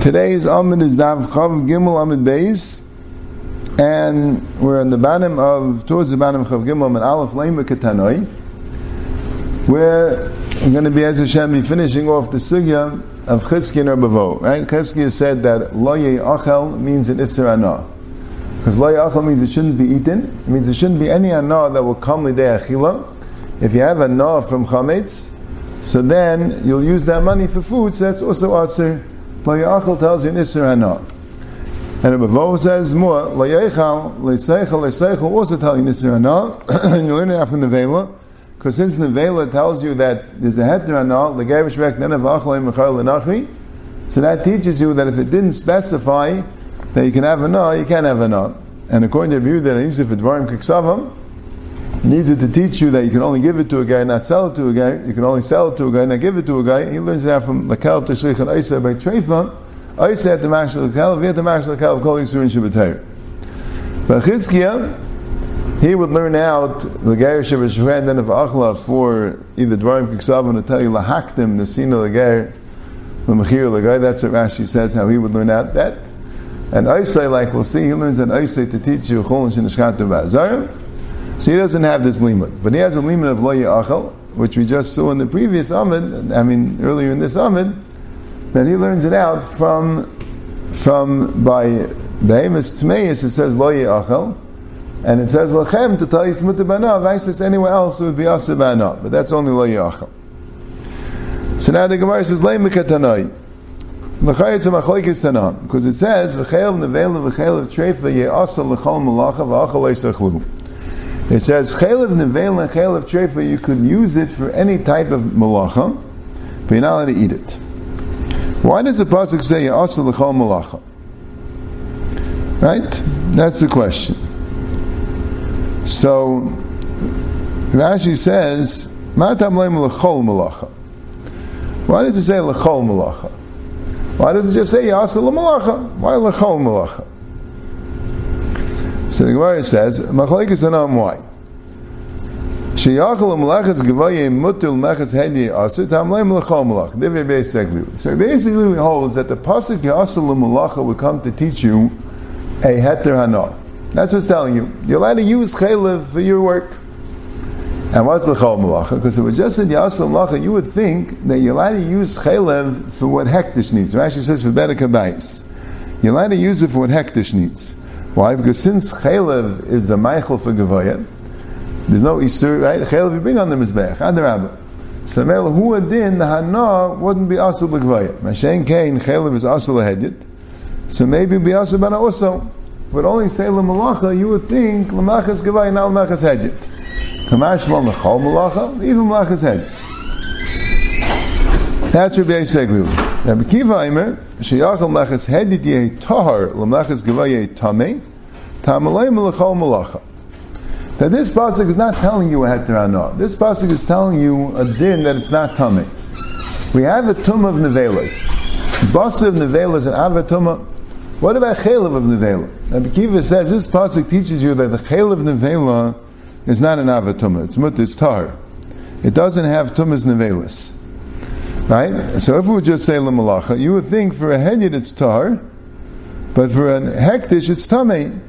Today's Amid is Dav Chav Gimel Amid Beis, and we're in the bottom of, towards the of Chav Gimel Amid Aleph Leim Katanoi, where we're going to be, as Hashem, be finishing off the sugya of Chizki and Rabavo. Right? Chizki said that Lo Achel means an Isser Anah. Because Lo Achel means it shouldn't be eaten. It means there shouldn't be any Anah that will come Lidei Achila. If you have Anah from Chametz, so then you'll use that money for food, so that's also Aser. Layachal tells you Nisr Hana. And Rabbi says more, Layachal, Layseichel, Layseichel also tell you Nisr Hana, and you learn it from the Vela, because since the Vela tells you that there's a Heter Hana, Rek Nenev Achalei Mechar Lenachri, so that teaches you that if it didn't specify that you can have Hana, you can't have Hana. And according to view that Yisuf Dvarim Kiksavam, needs it to teach you that you can only give it to a guy, not sell it to a guy. You can only sell it to a guy, and not give it to a guy. He learns that from Lakel to Shlich and Isa by Treifa. Isa at the Mashal Lakel, via the Mashal Lakel, Kol Yisurin Shabbatayr. But Chizkiah, he would learn out the Gair Shabbat then of Achla for either Dvarim Kiksav and you Lahaktim, the Sina the the Mechir Lagair. That's what Rashi says, how he would learn out that. And Isa, like we'll see, he learns an Isa to teach you Chol and Shinashkat Bazarim. So he doesn't have this limud, but he has a limud of lo achal, which we just saw in the previous amid. I mean, earlier in this amid, that he learns it out from from by behemoth tmeis. It says lo achal, and it says lachem to tell you it's mutabana. Says anywhere else, it would be asabana, but that's only lo achal. So now the Gemara says le mekatanai. Because it says, V'cheil nevela v'cheil treifa ye'asa l'chol malacha v'achal it says chaylev nevel and chaylev trefa. You could use it for any type of malacha, but you're not allowed to eat it. Why does the pasuk say yasa l'chol malacha? Right? That's the question. So Rashi says matam leim l'chol malacha. Why does it say l'chol malacha? Why does it just say yasa l'malacha? Why l'chol malacha? So the Gemara says, Machlekes anam why? Sheyachal melachas gevayim mutul melachas hedi asur tamleim lechol melach. basically. So basically he holds that the pasuk yasal malacha would come to teach you a heter hana. That's what's telling you. You're allowed to use chaylev for your work. And what's the chol malacha? Because if it was just in yasal malacha, you would think that you're allowed to use chaylev for what hektish needs. Rashi says for better kabayis. You're allowed to use it for what hektish needs. Why? Because since chaylev is a meichel for gevayah, there's no isur, right? Chaylev you bring on the mizbech, adarabah. So mel hu adin the hana wouldn't be asul l'gvaya. Mashen kain chaylev is asul lahedit. So maybe be asul bana also. But only say l'malacha, you would think l'malachas gevaya, not l'malachas hedit. Kamash lo l'chol malacha, even malachas hedit. That's Rabbi Seglu. Now, Bekiva Aimer, Sheyachal Mechas Hedit Yeh Tahar L'Mechas Gevayeh Tameh Tamalei Melechol Malacha. Now, this pasuk is not telling you a heter This pasuk is telling you a din that it's not tameh. We have a tum of nevelas. Basa of nevelas and avatuma. What about chaylev of nevela? And Bekiva says this pasuk teaches you that the chaylev of nevela is not an avatuma. It's mut, it's tar. It doesn't have tumas nevelas. Right? So if we would just say lemalacha, you would think for a henyid it's tar, but for a hektish it's tamei.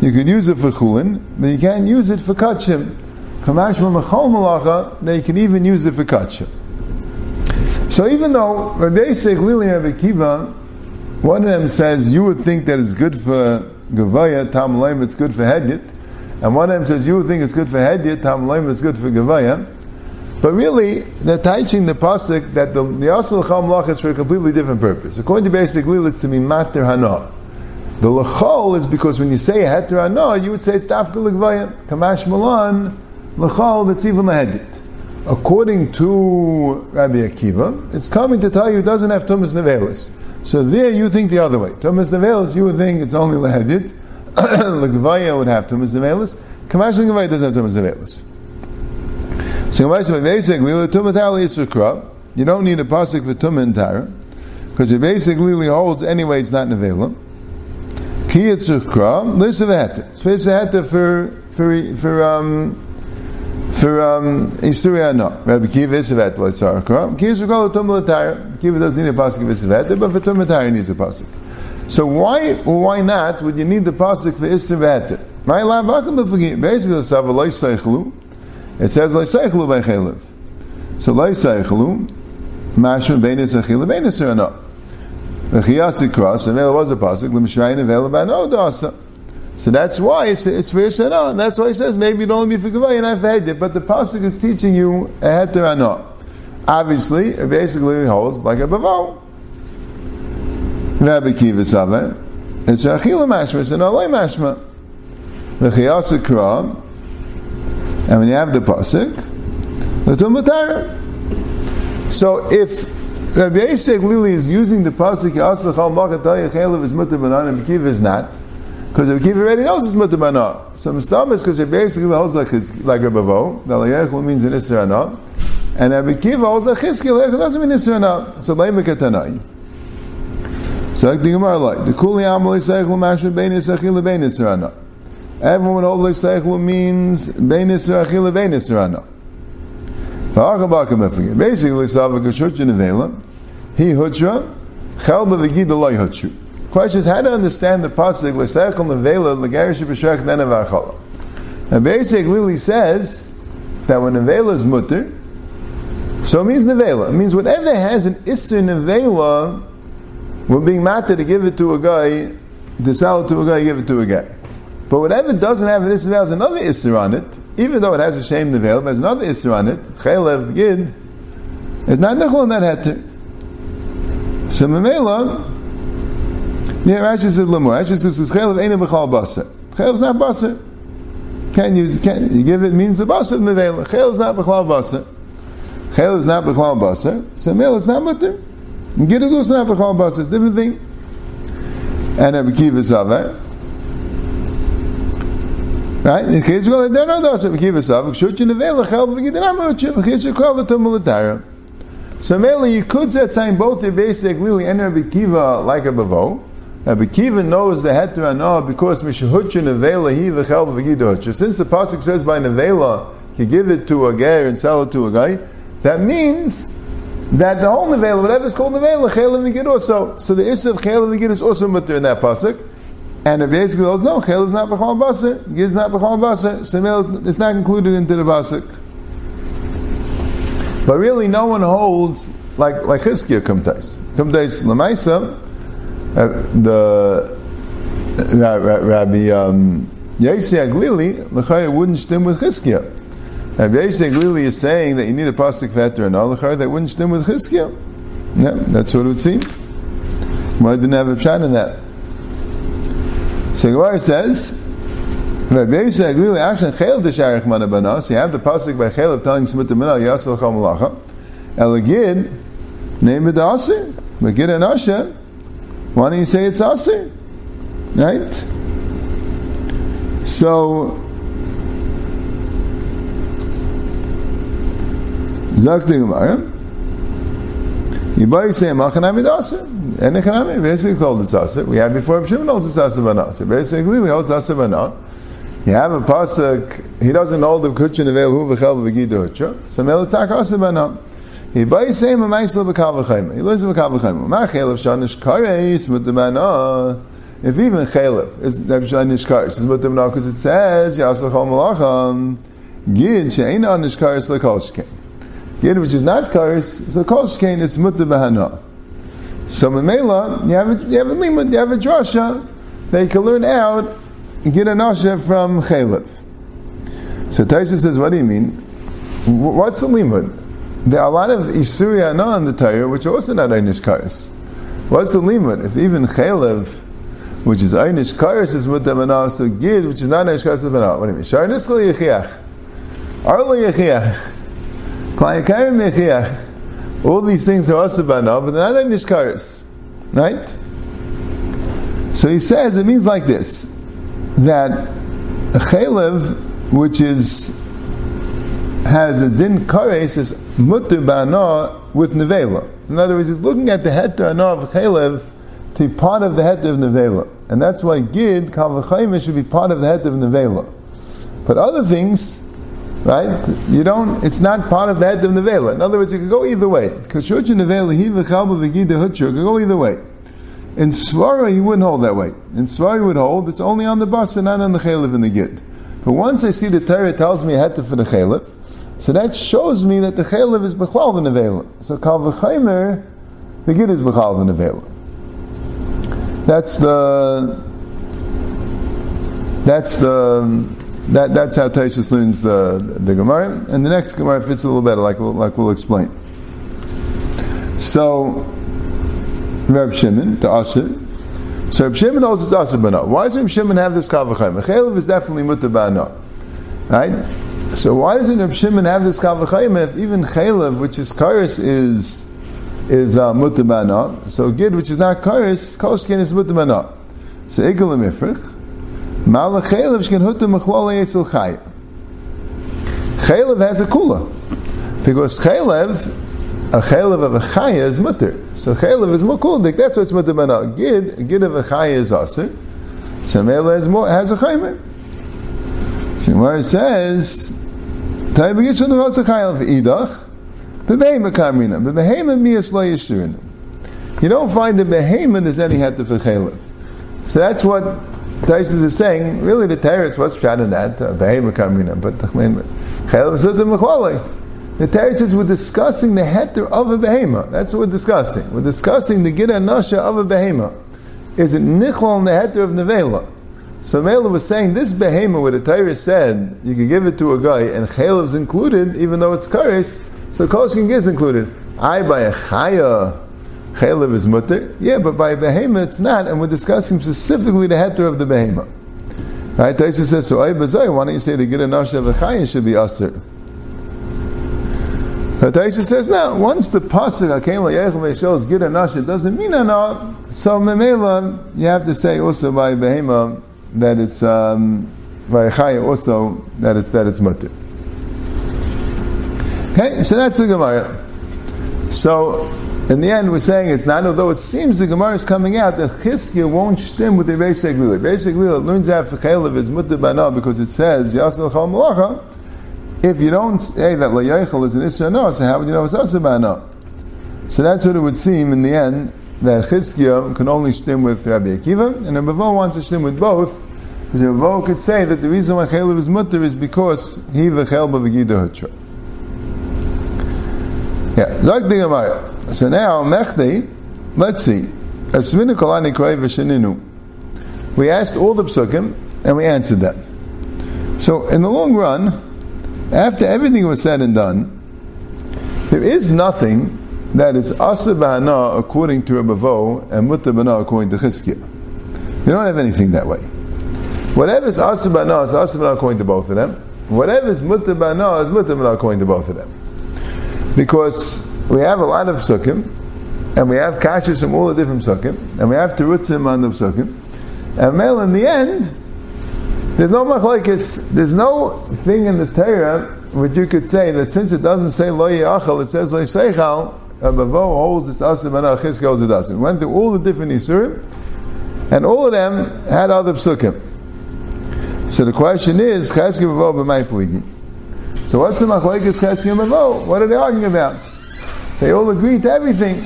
You could use it for chulin, but you can't use it for kachim. Kamashma mechol malacha, they can even use it for kachim. So even though Rabbi Seik Lili Kiva, one of them says you would think that it's good for Gavaya, Tam it's good for Hedyet, and one of them says you would think it's good for Hedyet, Tam it's good for Gavaya. But really, they're teaching the pasuk that the the asal lach is for a completely different purpose. According to basic lil, it's to be mater hana. The lechol is because when you say heter hana, you would say it's dafka legvayim kamash malan lechol that's even lahedit. According to Rabbi Akiva, it's coming to tell you it doesn't have tumas nevelis. So there you think the other way. Tumas nevelis, you would think it's only lahedit. Legvaya would have tumas nevelis. Kamash legvaya doesn't have tumas nevelis. So you don't need a pasuk for tum and because it basically holds anyway. It's not nevela. Ki yitzukra lisav heta. It's for for for um for um, Isuria no. Rabbi Kiva is Isevet Leitzarkra. Kiva Shukol Tum Leitayr. Kiva doesn't need a pasuk of Isevet, but for Tum Leitayr needs a pasuk. So why why not would you need the pasuk for Isevet? My lab Basically, the Sava Leisaychlu. It says Leisaychlu by Chelev. So Leisaychlu, Mashma Beinis Achila Beinis no. The Chiyasi cross, and there was a pasuk, Limshayin Avela no Dasa. So that's why it's, it's Yisrael, and that's why he says maybe it only be for Gavai and I've had it, but the pasuk is teaching you a heter ano. Obviously, it basically holds like a bavo. Rabbi Kiva Sava, it's achila mashma, it's an olay mashma. The chiyasa kra, and when you have the pasuk, the tum So if Rabbi Yisrael Lili is using the pasuk, Yasach al machatay chaylev is mutter banan, and Kiva is not, because the Kiva already knows it's mutamana. So Mustam is because it basically holds like like a bavo. The Layechel means an Isra And Rabbi Kiva holds like Chizkiel. It doesn't mean Isra So Leimek Tanai. So like the Gemara like the Kuli Amal Yisaychel Mashur Bein Yisachil Bein Isra Everyone holds Yisaychel means Bein Yisachil Bein Isra Basically, Savak Shurch in Avela, he Hutra, Chelba Vigida Loi Hutshu. Question is how to understand the pasuk l'seichel nevela l'garish b'shech nenavachala. And basically, he says that when nevela is mutter, so it means nevela. It means whatever has an isser nevela, we're being matter to give it to a guy, to sell it to a guy, give it to a guy. But whatever doesn't have an isser has another isser on it, even though it has a shame nevela, but has another isser on it, chaylev yid, it's not nechol in that heter. So memela, yeah, Rashi said Lamu. Rashi says Chaylev ain't b'chal basa. Chaylev is not basa. Can you can you give it means the basa in the veil? Chaylev is not b'chal basa. Chaylev is not b'chal basa. So male is not mutter. Get it also not b'chal basa. It's a different thing. And Rabbi Kiva saw that. Right? Case you go, there no dosa. Rabbi Kiva saw. Shut you in the veil. Chaylev v'gid not mutter. In you call it to. So mainly you could say saying both your basic really Rabbi Kiva like a bavo. Rabbi Kiva knows the heter anah because mishahutcha nevela he v'chel v'gidohutcha. Since the pasuk says by nevela he give it to a ger and sell it to a guy, that means that the whole nevela, whatever is called nevela, chel v'gid also. So the issa of chel v'gid is also mutter in that pasuk. And it basically goes, no, chel is not b'chal basa, gid is not b'chal basa, so it's not included into the pasuk. But really, no one holds like like Chizkiah Kumtais. Kumtais Lamaisa uh, the Rabbi um, Yasi Aglili, Lechaya wouldn't stem with Chizkiah. Rabbi Yasi Aglili is saying that you need a pasuk veteran. Lechaya that wouldn't stem with Chizkiah. Yeah, that's what it would seem. Why didn't have a shot in that? So Gemara says. So you have the pasuk by Chayil telling Smut Minah Yasel Chamalacha. Elagid, name it Asir. Magid and Asher. Why don't you say it's Aser? Right? So, Zak the Gemara. Yibai say Machanami Dasa. And Echanami basically called it Asa. We had before Shimon also it's Asa Bana. So basically we hold Asa Bana. You have a pasuk. He doesn't know the kuchin of Hu v'chel v'gidu hutcha. So Melitzak Asa Bana. He buys same a nice little b'kav He learns b'kav v'chayim. Ma chaylev shanish kares with the mana. If even chaylev is shanish kares is with the mana because it says yasal chol malacham gid she'ena anish kares lekol shkein. Gid which is not kares so kol shkein is mutter b'hana. So memela you have a, you have a limud you have a drasha that you can learn out and get a nasha from chaylev. So Taisa says, what do you mean? What's the limud? There are a lot of Isuri Ana in the Torah, which are also not Einish Karis. What's the limit? If even Chalev, which is Einish Karis, is Mutam Ana, so Gid, which is not Einish Karis, is Ana. What do you mean? Shar Niskal Yechiach. Arla Yechiach. Klayakarim Yechiach. All these things are also Bana, but they're not Einish Karis. Right? So he says, it means like this, that Chalev, which is has a din kares is mutter ba'ana with nevela. In other words, he's looking at the heter ana of chalev to be part of the heter of nevela, and that's why gid kavachayim should be part of the heter of nevela. But other things, Right? You don't, it's not part of the head of Nevela. In other words, it could go either way. Kashucha Nevela, he v'chalba v'gida hutcha, could go either way. In Svara, you wouldn't hold that way. In Svara, you would hold, it's only on the bus and not on the chaylev and the gid. But once I see the Torah tells me I had to for the chaylev, so that shows me that the chaylev is b'chal v'nevela. So kal v'chaymer, the gid is b'chal v'nevela. That's the, that's the, that, that's how Taisus learns the, the Gemara, and the next Gemara fits a little better, like like we'll explain. So, Reb Shimon, the Asir, so Reb Shimon knows it's Asir Bana. Why does Reb Shimon have this Kavachayim? Chaylev is definitely Mutta Bana. Right? So why doesn't Reb Shimon have this Kavachayim if even Chaylev, which is Karis, is is uh, Mutta Bana, so Gid, which is not Karis, Koshkin is Mutta Bana. So Igel Mifrich, Malach Chaylev shkin hutu mechlala yetzel chaya. Chaylev has a kula. Because Chaylev, a Chaylev of a chaya is mutter. So Chaylev is more kuldik, that's what's mutter mana. Gid, a gid of a chaya is aser. So Mela has, more, has a chaymer. So it says, Tayyib Yishon Rotz a chaylev idach, Bebehema kamina, Bebehema miyas lo yishirinu. You don't find the Behema is any hat to Chaylev. So that's what Taisus is saying, really the Teretz was shot in that, uh, Behema Kamina, but the says we're discussing the heter of a Behema. That's what we're discussing. We're discussing the Gida Nasha of a Behema. Is it Nichlal in the heter of Nevela? So Mela was saying this Behema, where the Torah said you could give it to a guy and is included, even though it's Karis, so Koshin is included. I buy a Chaya Chaylev is mutter. Yeah, but by behema it's not, and we're discussing specifically the heter of the behema. Right? Taisa says, so why don't you say the Gita Nasha of the should be Aser? Taisa says, no, once the Pasuk, Akeim La'yechem shows Gita Nasha, doesn't mean no. So Memela, you have to say also by behema that it's, um, by Chaya also, that it's, that it's mutter. Okay, so that's the Gemara. So, in the end, we're saying it's not, although it seems the Gemara is coming out the Chizkiah won't stem with the Beis Glila. Beis Glila learns out for Chaylev is mutter bana because it says, Yasel Chal Malacha. If you don't say that Layachel is an Isra no, so how would you know it's Asa Bana? So that's what it would seem in the end, that Chizkiah can only stem with Rabbi Akiva, and Rabbi wants to stem with both, because Rabbi could say that the reason why Chaylev is mutter is because he v'chel b'v'gida hutra. Yeah, like the Gemara. So now, Mechdi, let's see. We asked all the psukim and we answered them. So in the long run, after everything was said and done, there is nothing that is asa b'hana according to Rabbi and mutta b'hana according to Chizkiah. You don't have anything that way. Whatever is asa b'hana is asa b'hana according to both of them. Whatever is mutta b'hana is mutta b'hana according to both of them. Because we have a lot of psukim, and we have kashas from all the different psukim, and we have terutzim on the psukim, and male in the end, there's no machlekes, there's no thing in the Torah which you could say that since it doesn't say lo yachal, it says lo seichal, Bavo holds its asim and achis goes it. We went through all the different isurim, and all of them had other psukim. So the question is, pligi. So what's the machlekes cheskim bavo? What are they arguing about? They all agree to everything.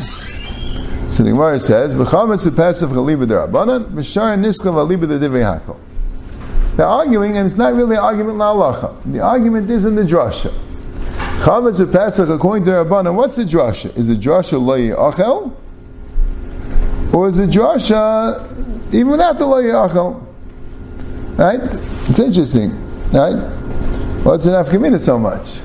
So the Gemara says, "B'chametz v'pesach chaliba derabanan, b'shar niska v'aliba dedivei hakol." They're arguing, and it's not really an argument la'alacha. The argument is in the drasha. Chametz v'pesach according to Rabbanan, what's the drasha? Is the drasha lo achel, or is the drasha even without the lo achel? Right? It's interesting, right? What's well, an afkamina so much?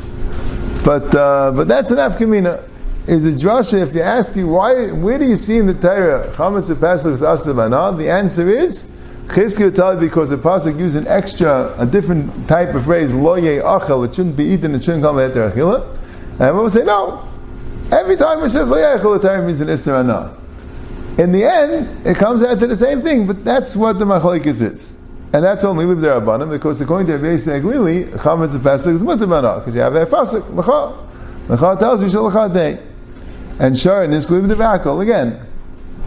But uh, but that's an afkamina is a drasha. If you ask you why, where do you see in the Torah chametz of pasuk asavana? The answer is chizkiah tell because the pasuk used an extra, a different type of phrase lo achel. It shouldn't be eaten. It shouldn't come after achila. And we'll say no. Every time it says lo achel, the Torah means an isra In the end, it comes out to the same thing, but that's what the machlekes is. And that's only there abanim because according to Rabbi Aglili, chametz of pasuk is mutabana because you have a pasuk l'cha. L'cha tells you shalachah day. And Niskul the Vakal again.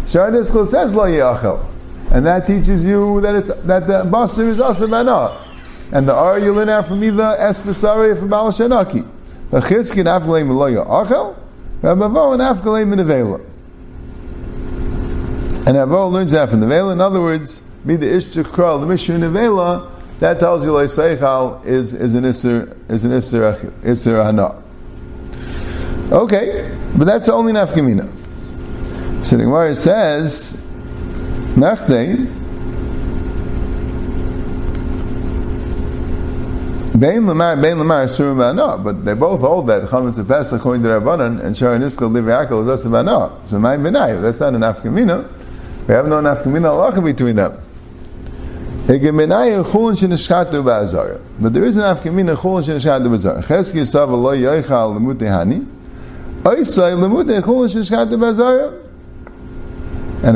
Niskul says Lo Yachel. And that teaches you that it's that the Basar is also Mana. And the R you learn from either Espesari from Balashanaki. The Chizki and Afgalei Meloya Achel, Rabavo and Afgalei Menevela. And Rabavo learns that from the Vela. In other words, be the Ishchik Kral, the Mishnah Nevela, that tells you Seichal is, is an Isser, is an Isser, Isser Hana. Okay, but that's only Nafkamina. So the Gemara says, Nachdein, Bein Lamar, Bein Lamar, Surim no, but they both hold that Chametz of Pesach according to Rabbanan and Sharon Iskal Liv Yaakov is also no. So my Benai, that's not an Afkamina. We have no Afkamina halacha between them. But there is an Afkamina Chulin Shenishkatu Bazar. Cheski Sav Lo Yoichal Lemutehani. Oisai Lemutechulin Shenishkatu Bazar. And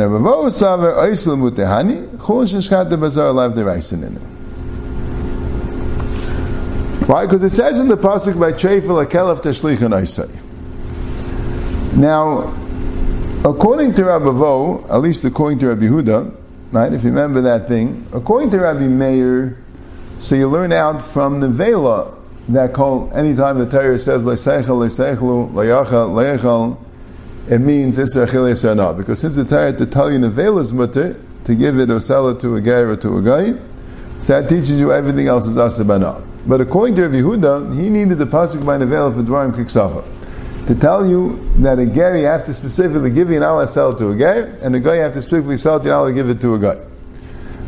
a Ravo Saver Oisai Lemutehani. Chulin Shenishkatu Bazar Lav Deraisin in it. Why? Because it says in the pasuk by Treifel Akelef Tashlichan Oisai. Now, according to Rabbi Vo, at least according to Rabbi Huda, right? If you remember that thing, according to Rabbi Meir, so you learn out from the Vela that call anytime the Torah says leisechel leisechlu leyacha leyechel, it means israchil yisrana because since the Torah to tell you the Vela's mutter to give it or sell it to a guy or to a guy, so that teaches you everything else is asabana. But according to Rabbi Huda, he needed the pasuk by Nevela for Dvarim Kiksafa. To tell you that a ger you have to specifically give an Allah sell it to a guy, and a guy you have to specifically sell it to Allah give it to a guy.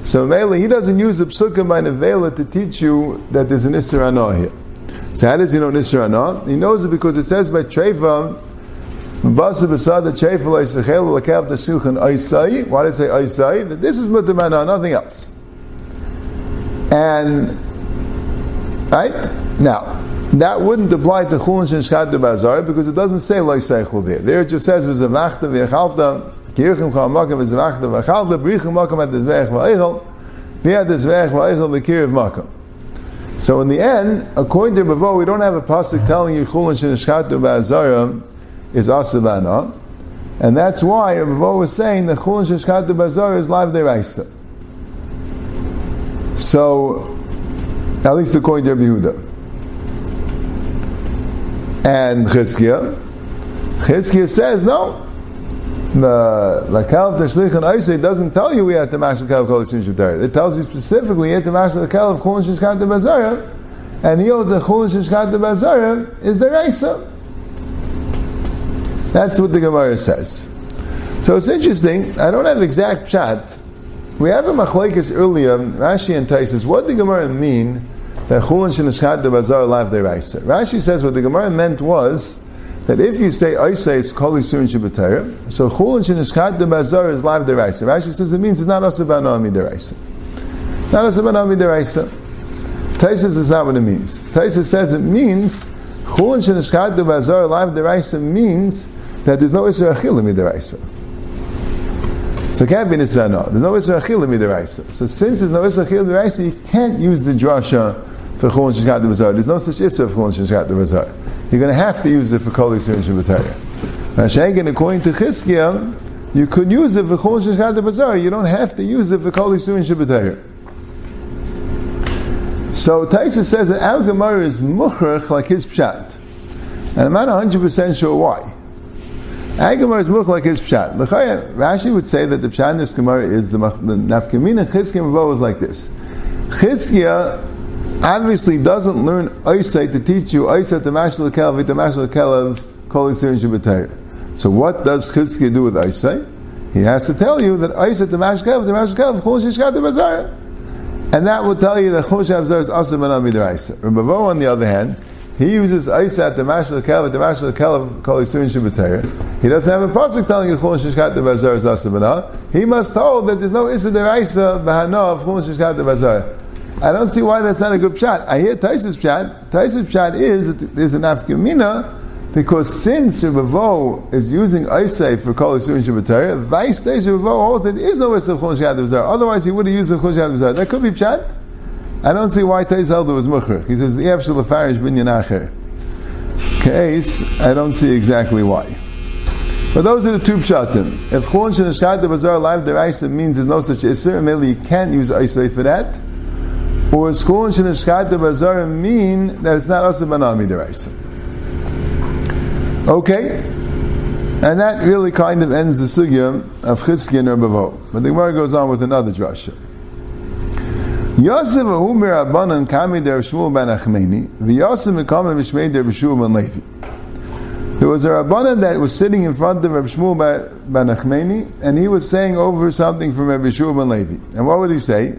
So Mele, he doesn't use the psukim by Nevela to teach you that there's an Isra here. So how does he know Isra Anah? He knows it because it says by Treva, Basa b'sada Treva lo'isachel l'kav t'shilchan oisai. Why did I say oisai? That this is mutamana, nothing else. And Right? Now, that wouldn't apply to Chulin Shishkat de Bazar because it doesn't say Loi Seichel there. There it just says V'zavachta v'yachalta kirchim chal makam v'zavachta v'chalta b'richim makam at Dezvech v'eichel v'yad Dezvech v'eichel v'kiriv makam. So in the end, according to Bavo, we don't have a pasuk telling you Chulin Shishkat de Bazar is Asavana. And that's why Bavo was saying the Chulin Shishkat de Bazar is live deraisa. So at least according to Rabbi Yehuda. And Chizkiah, Chizkiah says no. The Lakalv Tashlich and Isay doesn't tell you we have to mash the Kalv Kol It tells you specifically you have to mash the Kalv Chulin Shishkat de Bazara, and he holds a Shishkat de Bazara is the Reisa. That's what the Gemara says. So it's interesting. I don't have exact chat. We have a machlekes earlier. Rashi and Taisus. What the Gemara mean that chulin shenishchat de bazar the deraisa. Rashi says what the Gemara meant was that if you say Oisei is kol yisurin shabbatayra, so chulin shenishchat de bazar is lav deraisa. Rashi says it means it's not asavana ami deraisa. Not asavana ami deraisa. Taisus is not what it means. Taisus says it means chulin shenishchat de bazar lav deraisa means that there's no isra achilim deraisa. So it can't be nisana. There's no isra achilim deraisa. So since there's no isra achilim deraisa, you can't use the drasha for Chulin Shishkat Bazar. There's no such issa for Chulin Shishkat Bazar. You're going to have to use it for Kol Yisrael Shabbataya. Now, Shagan, according to Chizkiah, you could use it for Chulin Shishkat Bazar. You don't have to use it for Kol Yisrael Shabbataya. So Taisa says that Al Gemara is muchrach like his pshat. And I'm not 100% sure why. Al Gemara is muchrach like his pshat. Rashi would say that the pshat in this Gemara is the, the nafkamina Chizkiah was like this. Chizkiah obviously doesn't learn Oisei to teach you Oisei to Mashal Kelev, to Mashal Kelev, Kol. So what does Chizkiah do with Oisei? He has to tell you that Oisei to Mashal Kelev, to Mashal Kelev, Chol Shishkat Bazar. And that will tell you that Chol Shishkat is also Manam Midraisa. Rabbi on the other hand, he uses Oisei to Mashal Kelev, to Mashal Kelev, Kol Yisir. He doesn't have a pasuk telling you Chol Shishkat Bazar is also He must tell that there's no Issa Deraisa, Bahana of Chol Shishkat Bazar. I don't see why that's not a good pshat. I hear Taisus pshat. Taisus pshat is that there's an afkamina because since Shivavo is using Isay for Kol Yisurin Shabbatari, Vice Day Shivavo holds that there is no Isay Chol Shad Otherwise, he would have used the Shad That could be pshat. I don't see why Tais held it was Mukher. He says, Yev Shalafarish Binyan Acher. Case, I don't see exactly why. But those are the two pshatim. If Chol Shad Bazar live the means there's no such Isser, maybe you can't use Isay for that. Or is Chulin Shenishkata Bazar mean that it's not Asa Banami Deraisa? Okay, and that really kind of ends the sugya of Chizkiya or Bavo. But the Gemara goes on with another drasha. Yosef Ahumir Abanan Kami Der Shmuel Ben Achmeni, V'Yosef Mekame Mishmei Der B'Shul Ben Levi. There was a Rabbanan that was sitting in front of Reb Shmuel Ben Achmeni, and he was saying over something from Reb Shmuel Ben Levi. And what would he say? How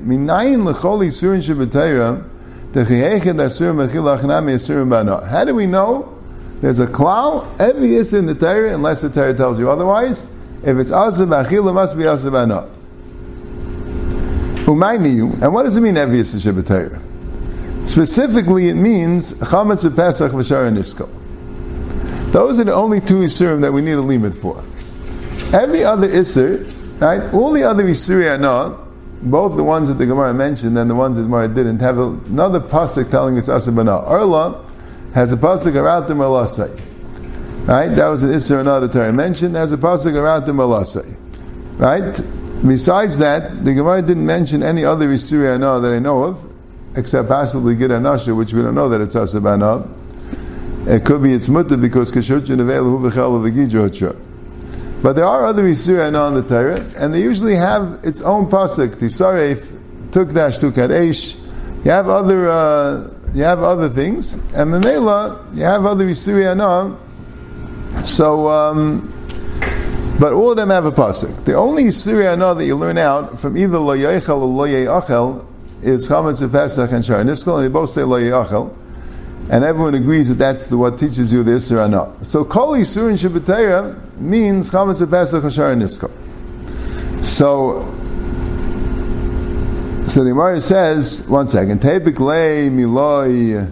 do we know? There's a klal, every is in the Torah, unless the Torah tells you otherwise. If it's asur b'achil, it must be asur bana. Umayniyu. And what does it mean, every is in? Specifically, it means chametz Pesach v'shar niskal. Those are the only two Isurim that we need a limit for. Every other Isur, right, all the other Isuri are not, both the ones that the Gemara mentioned and the ones that the Gemara didn't, have another pasuk telling it's Asabana. Arla has a pasuk around the Malasai. Right? That was an Isser another Torah mentioned. There's a pasuk around the Malasai. Right? Besides that, the Gemara didn't mention any other Isuri that I know of, except possibly Gid Anasha, which we don't know that it's Asabana. It could be it's mutter because kashurcha nevelu v'chel v'gidrocha. But there are other Yisur on the Torah, and they usually have its own pasuk. Tisaref, Tukdash, Tukadesh. You have other, uh, you have other things, and Memela, you have other Yisur So, um, but all of them have a pasuk. The only Yisur that you learn out from either Lo or Lo Yechel is Chametz Pesach and Shar and they both say Lo Yechel and everyone agrees that that's the, what teaches you the Isra not. So Kol Yisur in Shabbatayra means Chametz Pesach Hashar Nisko. So, so the Gemara says, one second, Tebik Le Miloi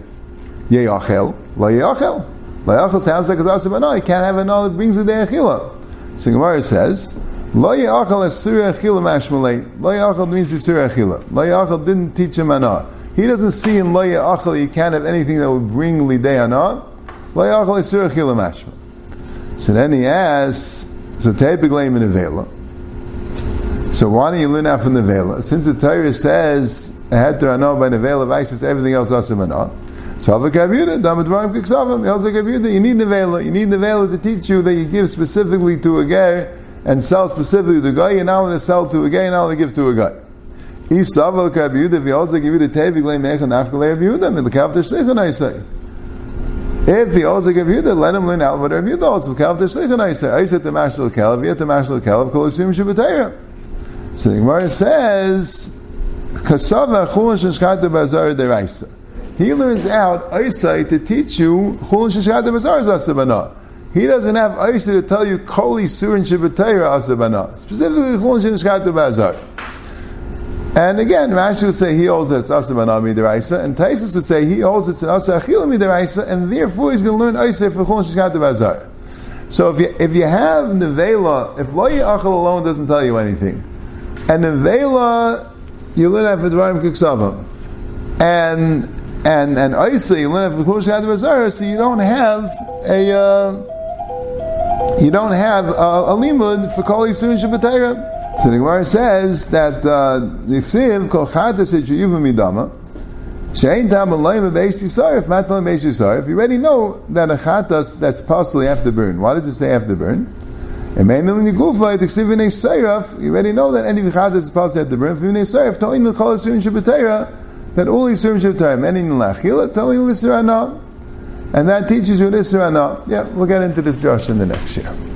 Yeyachel, La Yeyachel. La Yeyachel sounds like a Zasab No, you can't have an that brings you the Echila. So the Gemara says, Lo Yeyachel is Surah Echila Mashmalei. Lo Yeyachel means the Echila. Lo Yeyachel didn't teach him anah. He doesn't see in Loya Achal you can't have anything that would bring Lidei Anah. Loya Achal is Surachil Mashma. So then he asks, so typically in the Vela. So why don't you learn out from the Vela? Since the Torah says, to know by the Vela of Isis, everything else asim Anah. So Havakavuda, Damadvarim Kiksavim, you need the Vela. You need the Vela to teach you that you give specifically to a ger and sell specifically to a guy, and not going to sell to a guy, and not going to give to a guy. If Saval Rabbi Yehuda, if he also give you the Tevig Le Mechan after Rabbi Yehuda, in the Kavta Shlichon I say. If he also give Yehuda, let him learn out what Rabbi Yehuda also, Kavta Shlichon I say. I said to Mashal Kalev, yet to Mashal Kalev, Kol Yisum Shabbatayra. So the Gemara says, Kasava Chulun Shishkata Bazar Deraisa. He learns out Isai to teach you Chulun Shishkata Bazar Zasabana. He doesn't have Isai to tell you Kol Yisur and Shabbatayra Asabana. Specifically Chulun Shishkata Bazar. And again, Rashi would say he holds that it's Asa Banami Deraisa, and Taisus would say he holds it's an Asa Achilami Deraisa, and therefore he's going to learn Asa for Chon Shishkat Bazar. So if you, if you have Nevela, if Lo Achel alone doesn't tell you anything, and Nevela, you learn at Vidvarim Kiksavam, and and and Isa, you learn at Chon Shishkat Bazar, so you don't have a uh, you don't have a, a limud for Kali Sun Shabbatayra. So the Gemara says that uh, the Ksiv kol chatas sheyuva midama shein tam alayim beish tisarif matlam beish tisarif. You already know that a chatas that's possibly after burn. Why does it say after burn? And mainly in the gufa the Ksiv v'nei seiraf. You already know that any chatas is possibly after burn. V'nei seiraf toin l'chol asurin shabbatayra that all many in lachila toin l'sirana. And that teaches you this Yeah, we'll get into this Josh in the next year.